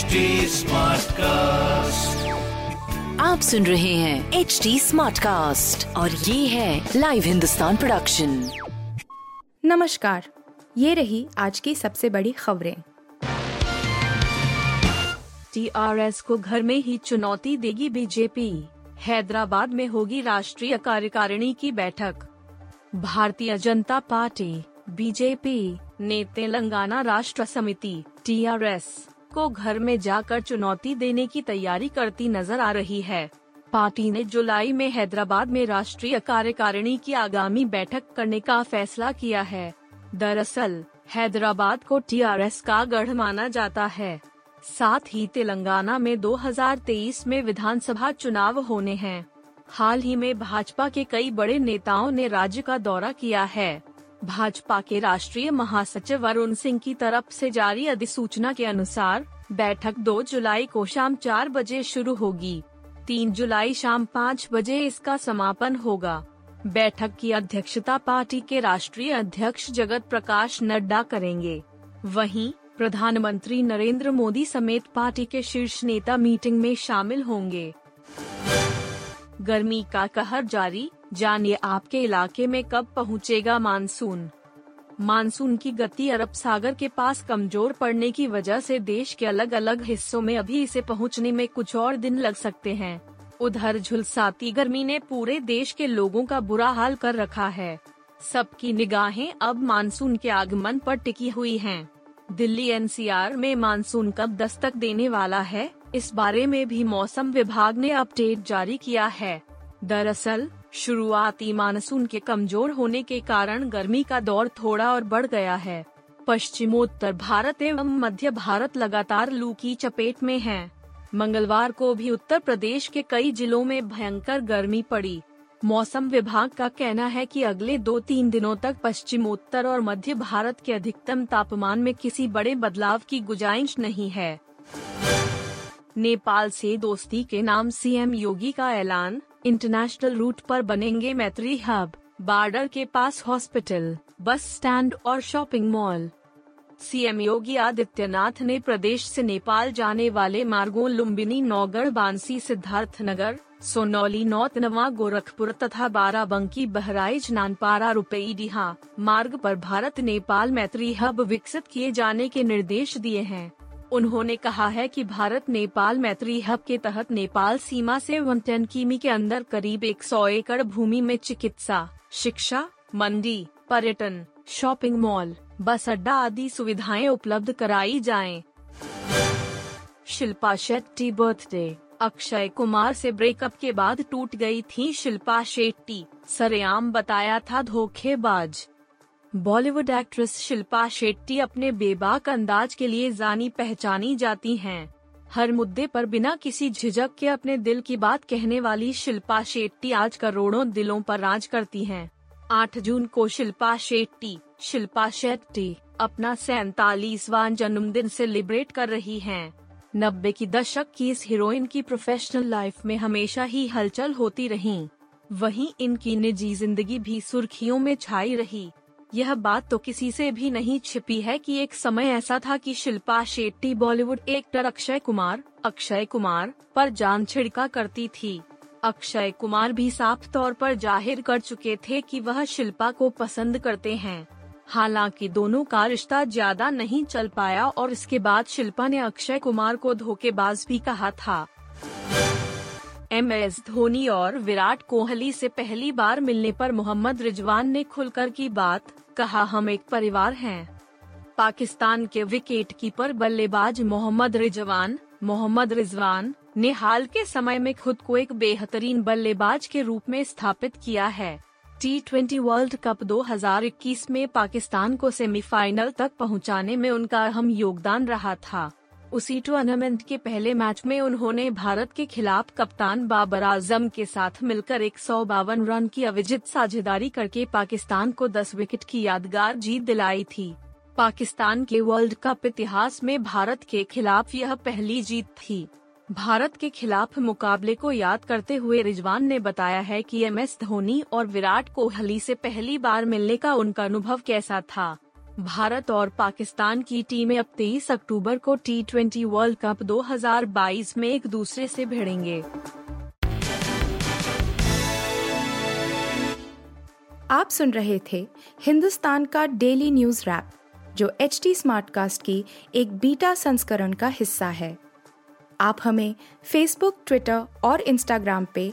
HD cast आप सुन रहे हैं एच डी स्मार्ट कास्ट और ये है लाइव हिंदुस्तान प्रोडक्शन नमस्कार ये रही आज की सबसे बड़ी खबरें। टीआरएस को घर में ही चुनौती देगी बीजेपी हैदराबाद में होगी राष्ट्रीय कार्यकारिणी की बैठक। भारतीय जनता पार्टी बीजेपी ने तेलंगाना राष्ट्र समिति टीआरएस को घर में जाकर चुनौती देने की तैयारी करती नज़र आ रही है। पार्टी ने जुलाई में हैदराबाद में राष्ट्रीय कार्यकारिणी की आगामी बैठक करने का फैसला किया है। दरअसल, हैदराबाद को टीआरएस का गढ़ माना जाता है। साथ ही तेलंगाना में 2023 में विधानसभा चुनाव होने हैं। हाल ही में भाजपा के कई बड़े नेताओं ने राज्य का दौरा किया है। भाजपा के राष्ट्रीय महासचिव अरुण सिंह की तरफ़ से जारी अधिसूचना के अनुसार, बैठक 2 जुलाई को शाम चार बजे शुरू होगी। 3 जुलाई शाम पाँच बजे इसका समापन होगा। बैठक की अध्यक्षता पार्टी के राष्ट्रीय अध्यक्ष जगत प्रकाश नड्डा करेंगे। वहीं, प्रधानमंत्री नरेंद्र मोदी समेत पार्टी के शीर्ष नेता मीटिंग में शामिल होंगे। गर्मी का कहर जारी जानिए आपके इलाके में कब पहुंचेगा मानसून? मानसून की गति अरब सागर के पास कमज़ोर पड़ने की वजह से देश के अलग अलग हिस्सों में अभी इसे पहुँचने में कुछ और दिन लग सकते हैं। उधर झुलसाती गर्मी ने पूरे देश के लोगों का बुरा हाल कर रखा है। सबकी निगाहें अब मानसून के आगमन पर टिकी हुई हैं। दिल्ली एनसीआर में मानसून कब दस्तक देने वाला है, इस बारे में भी मौसम विभाग ने अपडेट जारी किया है। दरअसल, शुरुआती मानसून के कमज़ोर होने के कारण गर्मी का दौर थोड़ा और बढ़ गया है। पश्चिमोत्तर भारत एवं मध्य भारत लगातार लू की चपेट में हैं। मंगलवार को भी उत्तर प्रदेश के कई जिलों में भयंकर गर्मी पड़ी। मौसम विभाग का कहना है कि अगले दो तीन दिनों तक पश्चिमोत्तर और मध्य भारत के अधिकतम तापमान में किसी बड़े बदलाव की गुंजाइश नहीं है। नेपाल से दोस्ती के नाम सीएम योगी का ऐलान इंटरनेशनल रूट पर बनेंगे मैत्री हब, बार्डर के पास हॉस्पिटल, बस स्टैंड और shopping mall. CM Yogi Adityanath ने प्रदेश से नेपाल जाने वाले मार्गों लुम्बिनी, नौगढ़, बांसी सिद्धार्थ नगर सोनौली नौतनवा गोरखपुर तथा बाराबंकी, बहराइच, नानपारा, रुपई, डिहा मार्ग पर भारत नेपाल मैत्री हब विकसित किए जाने के निर्देश दिए हैं। उन्होंने कहा है कि भारत नेपाल मैत्री हब के तहत नेपाल सीमा से वन टेन किमी के अंदर करीब 100 एकड़ भूमि में चिकित्सा, शिक्षा, मंडी, पर्यटन, शॉपिंग मॉल, बस अड्डा आदि सुविधाएँ उपलब्ध कराई जाएँ। शिल्पा शेट्टी बर्थडे। अक्षय कुमार से ब्रेकअप के बाद टूट गई थी शिल्पा शेट्टी। सरेआम बताया था धोखेबाज। बॉलीवुड एक्ट्रेस शिल्पा शेट्टी अपने बेबाक अंदाज के लिए जानी पहचानी जाती हैं। हर मुद्दे पर बिना किसी झिझक के अपने दिल की बात कहने वाली शिल्पा शेट्टी आज करोड़ों दिलों पर राज करती हैं। 8 जून को शिल्पा शेट्टी शिल्पा शेट्टी, अपना सैतालीसवा जन्मदिन सेलिब्रेट कर रही हैं। नब्बे की दशक की इस हीरोइन की प्रोफेशनल लाइफ में हमेशा ही हलचल होती रही वहीं इनकी निजी ज़िंदगी भी सुर्खियों में छाई रही यह बात तो किसी से भी नहीं छिपी है कि एक समय ऐसा था कि शिल्पा शेट्टी बॉलीवुड एक्टर अक्षय कुमार अक्षय कुमार पर जान छिड़का करती थी। अक्षय कुमार भी साफ़ तौर पर ज़ाहिर कर चुके थे कि वह शिल्पा को पसंद करते हैं। हालाँकि दोनों का रिश्ता ज़्यादा नहीं चल पाया और इसके बाद शिल्पा ने अक्षय कुमार को धोखेबाज भी कहा था। एम एस धोनी और विराट कोहली से पहली बार मिलने पर मोहम्मद रिजवान ने खुलकर की बात। कहा, हम एक परिवार हैं। पाकिस्तान के विकेट कीपर बल्लेबाज मोहम्मद रिजवान मोहम्मद रिजवान ने हाल के समय में खुद को एक बेहतरीन बल्लेबाज के रूप में स्थापित किया है टी ट्वेंटी वर्ल्ड कप 2021 में पाकिस्तान को सेमीफाइनल तक पहुँचाने में उनका अहम योगदान रहा था उसी टूर्नामेंट के पहले मैच में उन्होंने भारत के खिलाफ कप्तान बाबर आज़म के साथ मिलकर एक सौ बावन रन की अविजित साझेदारी करके पाकिस्तान को 10 विकेट की यादगार जीत दिलाई थी। पाकिस्तान के वर्ल्ड कप इतिहास में भारत के खिलाफ यह पहली जीत थी। भारत के खिलाफ मुकाबले को याद करते हुए रिजवान ने बताया है कि एम एस धोनी और विराट कोहली से पहली बार मिलने का उनका अनुभव कैसा था। भारत और पाकिस्तान की टीमें अब 23 अक्टूबर को टी ट्वेंटी वर्ल्ड कप 2022 में एक दूसरे से भिड़ेंगे। आप सुन रहे थे हिंदुस्तान का डेली न्यूज़ रैप जो एच टी स्मार्टकास्ट की एक बीटा संस्करण का हिस्सा है। आप हमें फेसबुक ट्विटर और इंस्टाग्राम पे